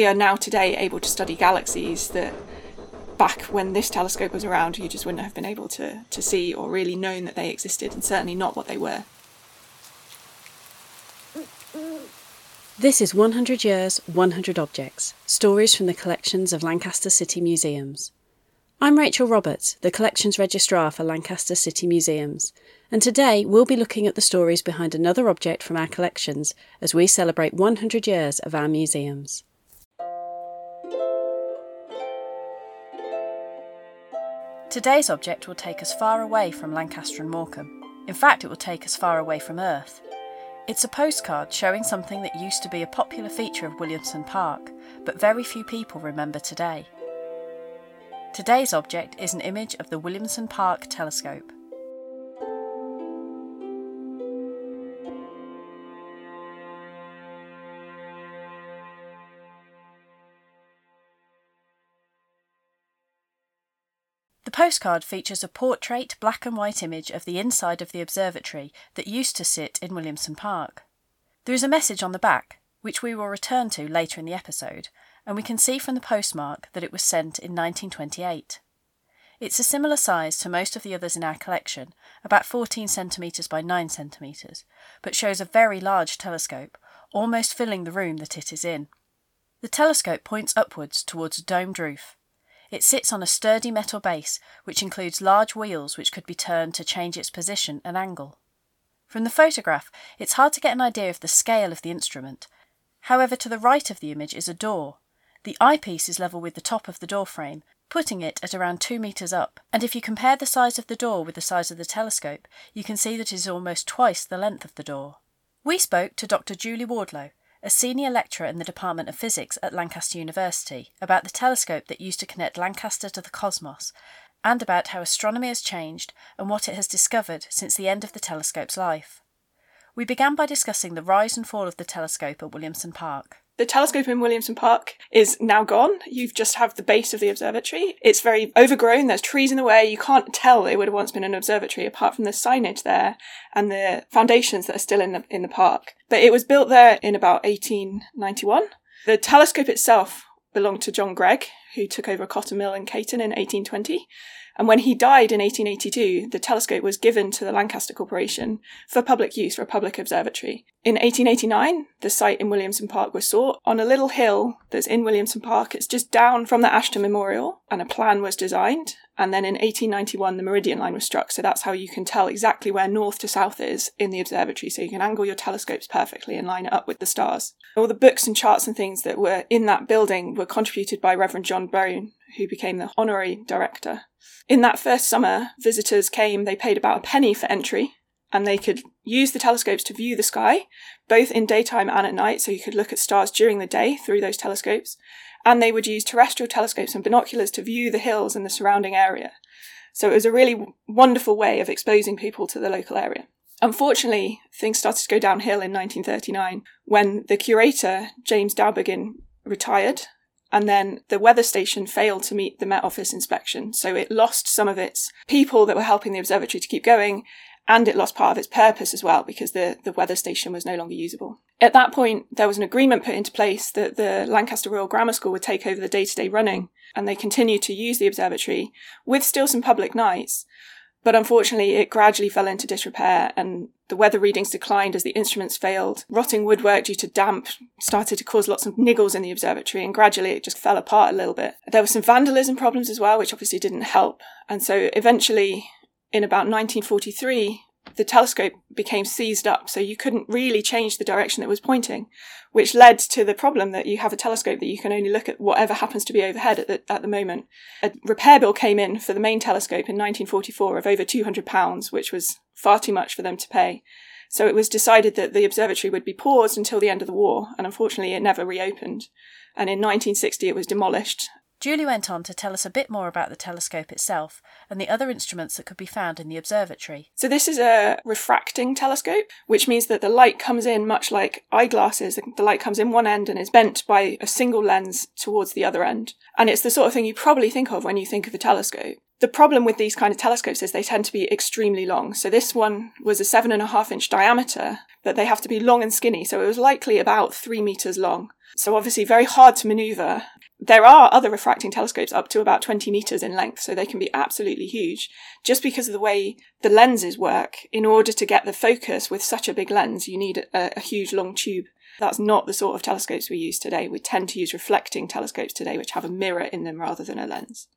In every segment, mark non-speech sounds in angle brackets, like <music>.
we are now today able to study galaxies that back when this telescope was around, you just wouldn't have been able to, to see or really known that they existed, and certainly not what they were. This is 100 Years, 100 Objects Stories from the collections of Lancaster City Museums. I'm Rachel Roberts, the Collections Registrar for Lancaster City Museums, and today we'll be looking at the stories behind another object from our collections as we celebrate 100 years of our museums. Today's object will take us far away from Lancaster and Morecambe. In fact, it will take us far away from Earth. It's a postcard showing something that used to be a popular feature of Williamson Park, but very few people remember today. Today's object is an image of the Williamson Park telescope. The postcard features a portrait black and white image of the inside of the observatory that used to sit in Williamson Park. There is a message on the back, which we will return to later in the episode, and we can see from the postmark that it was sent in 1928. It's a similar size to most of the others in our collection, about 14 centimetres by 9 centimetres, but shows a very large telescope, almost filling the room that it is in. The telescope points upwards towards a domed roof, it sits on a sturdy metal base, which includes large wheels which could be turned to change its position and angle. From the photograph, it's hard to get an idea of the scale of the instrument. However, to the right of the image is a door. The eyepiece is level with the top of the door frame, putting it at around two metres up, and if you compare the size of the door with the size of the telescope, you can see that it is almost twice the length of the door. We spoke to Dr. Julie Wardlow, a senior lecturer in the Department of Physics at Lancaster University, about the telescope that used to connect Lancaster to the cosmos, and about how astronomy has changed and what it has discovered since the end of the telescope's life. We began by discussing the rise and fall of the telescope at Williamson Park. The telescope in Williamson Park is now gone. You just have the base of the observatory. It's very overgrown. There's trees in the way. You can't tell it would have once been an observatory apart from the signage there and the foundations that are still in the in the park. But it was built there in about 1891. The telescope itself belonged to John Gregg, who took over a cotton mill in Caton in 1820. And when he died in 1882, the telescope was given to the Lancaster Corporation for public use for a public observatory. In 1889, the site in Williamson Park was sought on a little hill that's in Williamson Park. It's just down from the Ashton Memorial, and a plan was designed. And then in 1891, the meridian line was struck. So that's how you can tell exactly where north to south is in the observatory. So you can angle your telescopes perfectly and line it up with the stars. All the books and charts and things that were in that building were contributed by Reverend John Brone, who became the honorary director. In that first summer, visitors came, they paid about a penny for entry, and they could use the telescopes to view the sky, both in daytime and at night, so you could look at stars during the day through those telescopes. And they would use terrestrial telescopes and binoculars to view the hills and the surrounding area. So it was a really wonderful way of exposing people to the local area. Unfortunately, things started to go downhill in 1939 when the curator, James Dowbiggin, retired and then the weather station failed to meet the Met Office inspection. So it lost some of its people that were helping the observatory to keep going, and it lost part of its purpose as well because the, the weather station was no longer usable. At that point, there was an agreement put into place that the Lancaster Royal Grammar School would take over the day to day running, and they continued to use the observatory with still some public nights. But unfortunately, it gradually fell into disrepair and the weather readings declined as the instruments failed. Rotting woodwork due to damp started to cause lots of niggles in the observatory and gradually it just fell apart a little bit. There were some vandalism problems as well, which obviously didn't help. And so eventually, in about 1943, the telescope became seized up, so you couldn't really change the direction it was pointing, which led to the problem that you have a telescope that you can only look at whatever happens to be overhead at the, at the moment. A repair bill came in for the main telescope in 1944 of over £200, which was far too much for them to pay. So it was decided that the observatory would be paused until the end of the war, and unfortunately it never reopened. And in 1960 it was demolished, Julie went on to tell us a bit more about the telescope itself and the other instruments that could be found in the observatory. So, this is a refracting telescope, which means that the light comes in much like eyeglasses. The light comes in one end and is bent by a single lens towards the other end. And it's the sort of thing you probably think of when you think of a telescope. The problem with these kind of telescopes is they tend to be extremely long. So this one was a seven and a half inch diameter, but they have to be long and skinny. So it was likely about three meters long. So obviously very hard to maneuver. There are other refracting telescopes up to about 20 meters in length, so they can be absolutely huge. Just because of the way the lenses work, in order to get the focus with such a big lens, you need a, a huge long tube. That's not the sort of telescopes we use today. We tend to use reflecting telescopes today, which have a mirror in them rather than a lens.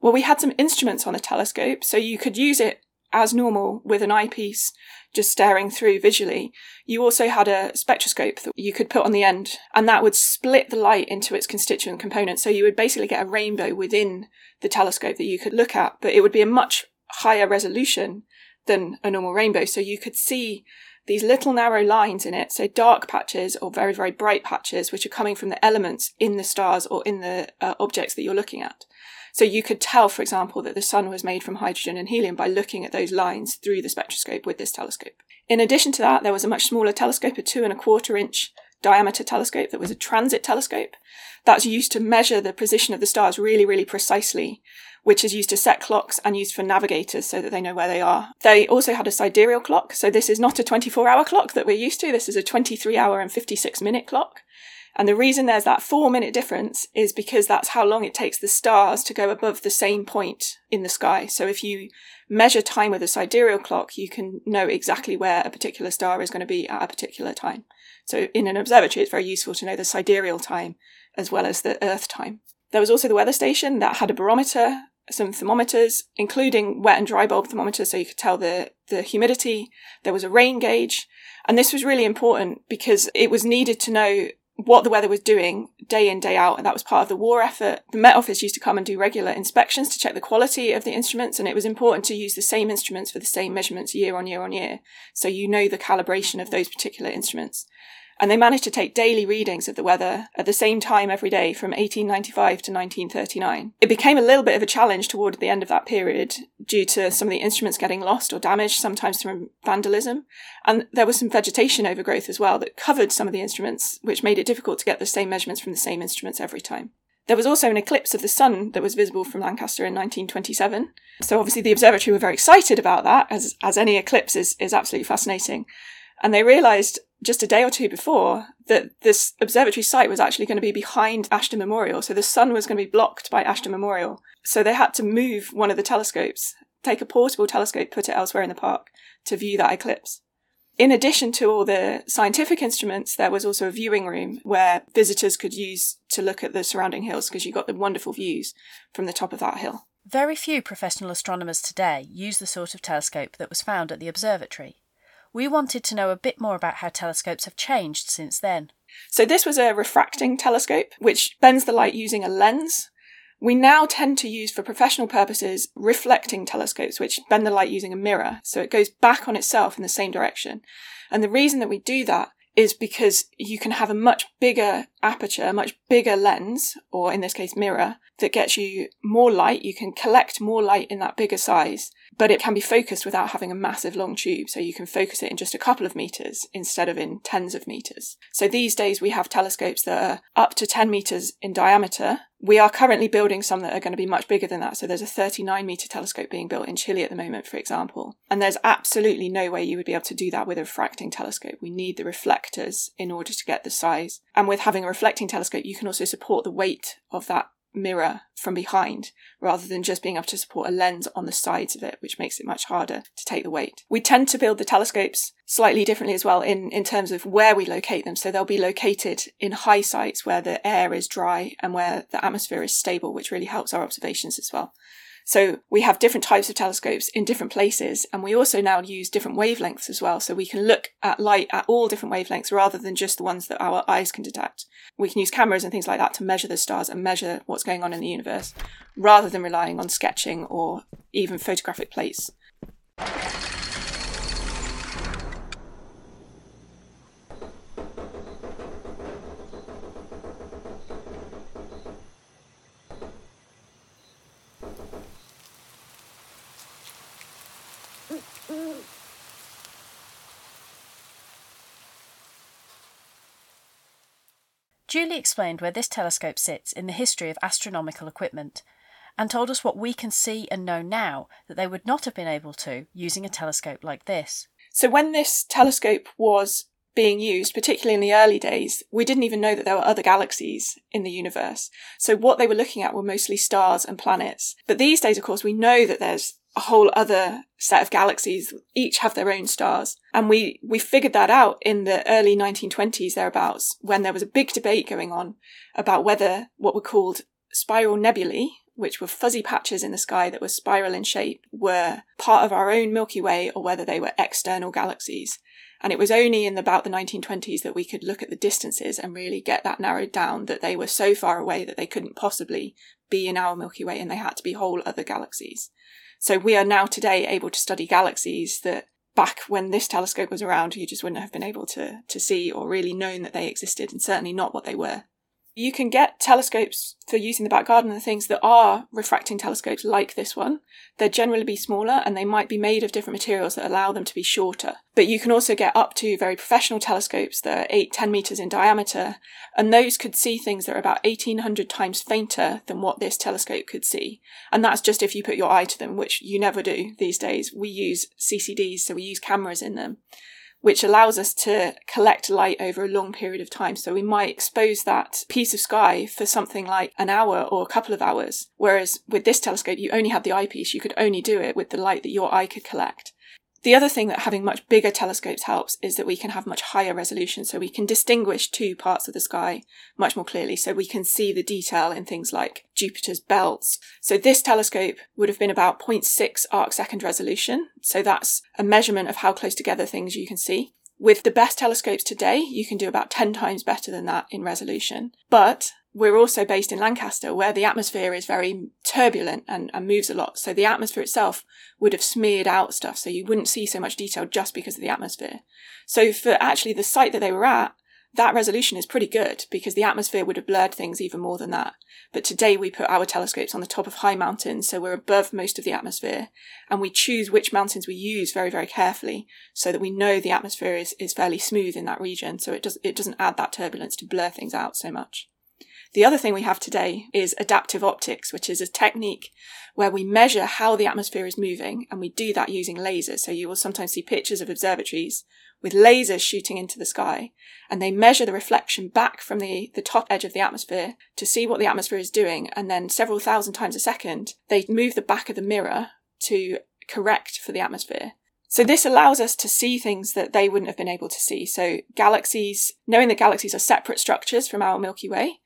Well, we had some instruments on the telescope, so you could use it as normal with an eyepiece just staring through visually. You also had a spectroscope that you could put on the end, and that would split the light into its constituent components. So you would basically get a rainbow within the telescope that you could look at, but it would be a much higher resolution than a normal rainbow. So you could see these little narrow lines in it, so dark patches or very, very bright patches, which are coming from the elements in the stars or in the uh, objects that you're looking at. So you could tell, for example, that the sun was made from hydrogen and helium by looking at those lines through the spectroscope with this telescope. In addition to that, there was a much smaller telescope, a two and a quarter inch diameter telescope that was a transit telescope. That's used to measure the position of the stars really, really precisely, which is used to set clocks and used for navigators so that they know where they are. They also had a sidereal clock. So this is not a 24 hour clock that we're used to. This is a 23 hour and 56 minute clock. And the reason there's that four minute difference is because that's how long it takes the stars to go above the same point in the sky. So if you measure time with a sidereal clock, you can know exactly where a particular star is going to be at a particular time. So in an observatory, it's very useful to know the sidereal time as well as the Earth time. There was also the weather station that had a barometer, some thermometers, including wet and dry bulb thermometers, so you could tell the, the humidity. There was a rain gauge. And this was really important because it was needed to know what the weather was doing day in, day out. And that was part of the war effort. The Met Office used to come and do regular inspections to check the quality of the instruments. And it was important to use the same instruments for the same measurements year on year on year. So you know the calibration of those particular instruments and they managed to take daily readings of the weather at the same time every day from 1895 to 1939. It became a little bit of a challenge toward the end of that period due to some of the instruments getting lost or damaged, sometimes from vandalism, and there was some vegetation overgrowth as well that covered some of the instruments, which made it difficult to get the same measurements from the same instruments every time. There was also an eclipse of the sun that was visible from Lancaster in 1927. So obviously the observatory were very excited about that, as, as any eclipse is, is absolutely fascinating. And they realised just a day or two before that this observatory site was actually going to be behind Ashton Memorial. So the sun was going to be blocked by Ashton Memorial. So they had to move one of the telescopes, take a portable telescope, put it elsewhere in the park to view that eclipse. In addition to all the scientific instruments, there was also a viewing room where visitors could use to look at the surrounding hills because you got the wonderful views from the top of that hill. Very few professional astronomers today use the sort of telescope that was found at the observatory we wanted to know a bit more about how telescopes have changed since then. So, this was a refracting telescope, which bends the light using a lens. We now tend to use, for professional purposes, reflecting telescopes, which bend the light using a mirror. So, it goes back on itself in the same direction. And the reason that we do that is because you can have a much bigger aperture, a much bigger lens, or in this case, mirror, that gets you more light. You can collect more light in that bigger size, but it can be focused without having a massive long tube. So you can focus it in just a couple of meters instead of in tens of meters. So these days we have telescopes that are up to 10 meters in diameter. We are currently building some that are going to be much bigger than that. So there's a 39 meter telescope being built in Chile at the moment, for example. And there's absolutely no way you would be able to do that with a refracting telescope. We need the reflectors in order to get the size. And with having a reflecting telescope, you can also support the weight of that mirror from behind rather than just being able to support a lens on the sides of it, which makes it much harder to take the weight. We tend to build the telescopes slightly differently as well in, in terms of where we locate them. So they'll be located in high sites where the air is dry and where the atmosphere is stable, which really helps our observations as well. So we have different types of telescopes in different places, and we also now use different wavelengths as well. So we can look at light at all different wavelengths rather than just the ones that our eyes can detect. We can use cameras and things like that to measure the stars and measure what's going on in the universe rather than relying on sketching or even photographic plates. Julie explained where this telescope sits in the history of astronomical equipment and told us what we can see and know now that they would not have been able to using a telescope like this. So, when this telescope was being used, particularly in the early days, we didn't even know that there were other galaxies in the universe. So, what they were looking at were mostly stars and planets. But these days, of course, we know that there's a whole other set of galaxies each have their own stars and we we figured that out in the early 1920s thereabouts when there was a big debate going on about whether what were called spiral nebulae which were fuzzy patches in the sky that were spiral in shape, were part of our own Milky Way or whether they were external galaxies. And it was only in about the 1920s that we could look at the distances and really get that narrowed down that they were so far away that they couldn't possibly be in our Milky Way and they had to be whole other galaxies. So we are now today able to study galaxies that back when this telescope was around, you just wouldn't have been able to, to see or really known that they existed and certainly not what they were. You can get telescopes for using the back garden and things that are refracting telescopes like this one. They're generally be smaller and they might be made of different materials that allow them to be shorter. But you can also get up to very professional telescopes that are 8, 10 meters in diameter, and those could see things that are about 1800 times fainter than what this telescope could see. And that's just if you put your eye to them, which you never do these days. We use CCDs, so we use cameras in them which allows us to collect light over a long period of time. So we might expose that piece of sky for something like an hour or a couple of hours. Whereas with this telescope, you only have the eyepiece. You could only do it with the light that your eye could collect. The other thing that having much bigger telescopes helps is that we can have much higher resolution, so we can distinguish two parts of the sky much more clearly, so we can see the detail in things like Jupiter's belts. So this telescope would have been about 0.6 arc second resolution, so that's a measurement of how close together things you can see. With the best telescopes today, you can do about 10 times better than that in resolution. But we're also based in Lancaster, where the atmosphere is very turbulent and, and, moves a lot. So the atmosphere itself would have smeared out stuff, so you wouldn't see so much detail just because of the atmosphere. So for actually the site that they were at, that resolution is pretty good because the atmosphere would have blurred things even more than that. But today we put our telescopes on the top of high mountains, so we're above most of the atmosphere, and we choose which mountains we use very, very carefully so that we know the atmosphere is, is fairly smooth in that region, so it does it doesn't add that turbulence to blur things out so much. The other thing we have today is adaptive optics, which is a technique where we measure how the atmosphere is moving, and we do that using lasers. So you will sometimes see pictures of observatories with lasers shooting into the sky, and they measure the reflection back from the, the top edge of the atmosphere to see what the atmosphere is doing, and then several thousand times a second, they move the back of the mirror to correct for the atmosphere. So this allows us to see things that they wouldn't have been able to see. So galaxies, knowing that galaxies are separate structures from our Milky Way,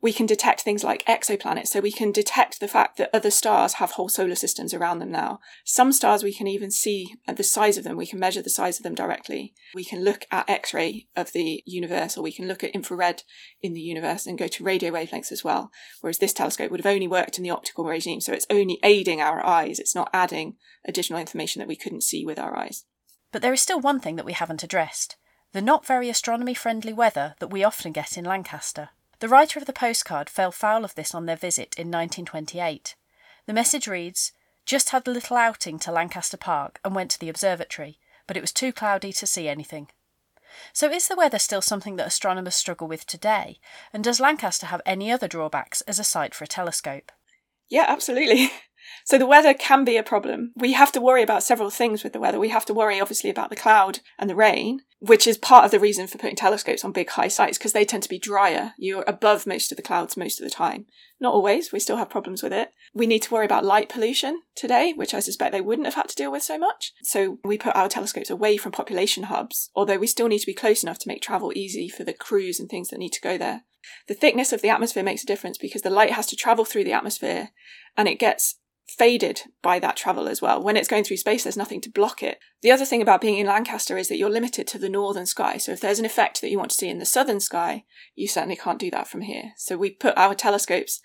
we can detect things like exoplanets. So we can detect the fact that other stars have whole solar systems around them now. Some stars we can even see the size of them. We can measure the size of them directly. We can look at X-ray of the universe or we can look at infrared in the universe and go to radio wavelengths as well. Whereas this telescope would have only worked in the optical regime. So it's only aiding our eyes. It's not adding additional information that we couldn't see with our eyes. But there is still one thing that we haven't addressed. The not very astronomy friendly weather that we often get in Lancaster. The writer of the postcard fell foul of this on their visit in 1928. The message reads Just had a little outing to Lancaster Park and went to the observatory, but it was too cloudy to see anything. So, is the weather still something that astronomers struggle with today? And does Lancaster have any other drawbacks as a site for a telescope? Yeah, absolutely. <laughs> So the weather can be a problem. We have to worry about several things with the weather. We have to worry, obviously, about the cloud and the rain, which is part of the reason for putting telescopes on big high sites because they tend to be drier. You're above most of the clouds most of the time. Not always. We still have problems with it. We need to worry about light pollution today, which I suspect they wouldn't have had to deal with so much. So we put our telescopes away from population hubs, although we still need to be close enough to make travel easy for the crews and things that need to go there. The thickness of the atmosphere makes a difference because the light has to travel through the atmosphere and it gets faded by that travel as well. When it's going through space, there's nothing to block it. The other thing about being in Lancaster is that you're limited to the northern sky. So if there's an effect that you want to see in the southern sky, you certainly can't do that from here. So we put our telescopes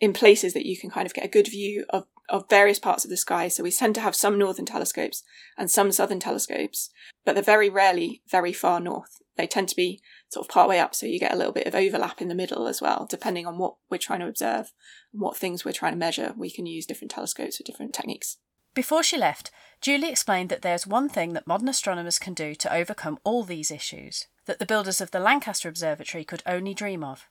in places that you can kind of get a good view of, of various parts of the sky. So we tend to have some northern telescopes and some southern telescopes, but they're very rarely very far north. They tend to be sort of part way up, so you get a little bit of overlap in the middle as well, depending on what we're trying to observe and what things we're trying to measure. We can use different telescopes for different techniques. Before she left, Julie explained that there's one thing that modern astronomers can do to overcome all these issues that the builders of the Lancaster Observatory could only dream of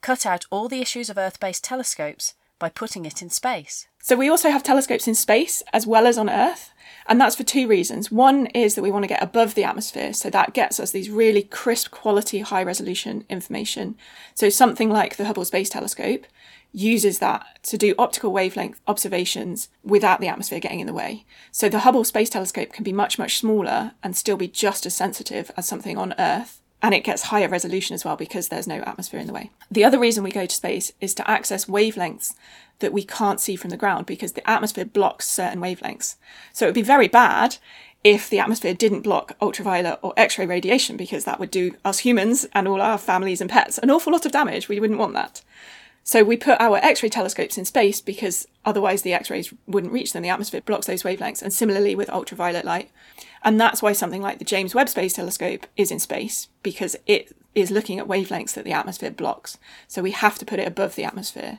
cut out all the issues of Earth based telescopes by putting it in space. So we also have telescopes in space as well as on Earth. And that's for two reasons. One is that we want to get above the atmosphere, so that gets us these really crisp quality, high resolution information. So something like the Hubble Space Telescope uses that to do optical wavelength observations without the atmosphere getting in the way. So the Hubble Space Telescope can be much, much smaller and still be just as sensitive as something on Earth. And it gets higher resolution as well because there's no atmosphere in the way. The other reason we go to space is to access wavelengths that we can't see from the ground because the atmosphere blocks certain wavelengths. So it would be very bad if the atmosphere didn't block ultraviolet or X ray radiation because that would do us humans and all our families and pets an awful lot of damage. We wouldn't want that. So we put our X-ray telescopes in space because otherwise the X-rays wouldn't reach them. The atmosphere blocks those wavelengths, and similarly with ultraviolet light. And that's why something like the James Webb Space Telescope is in space because it is looking at wavelengths that the atmosphere blocks. So we have to put it above the atmosphere.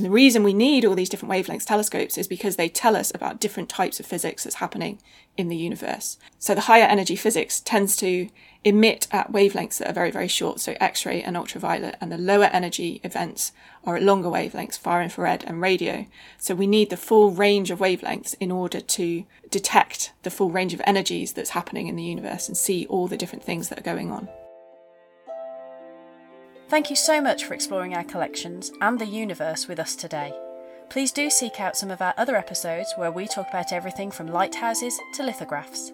And the reason we need all these different wavelengths telescopes is because they tell us about different types of physics that's happening in the universe. So the higher energy physics tends to emit at wavelengths that are very, very short, so X ray and ultraviolet, and the lower energy events are at longer wavelengths, far infrared and radio. So we need the full range of wavelengths in order to detect the full range of energies that's happening in the universe and see all the different things that are going on. Thank you so much for exploring our collections and the universe with us today. Please do seek out some of our other episodes where we talk about everything from lighthouses to lithographs.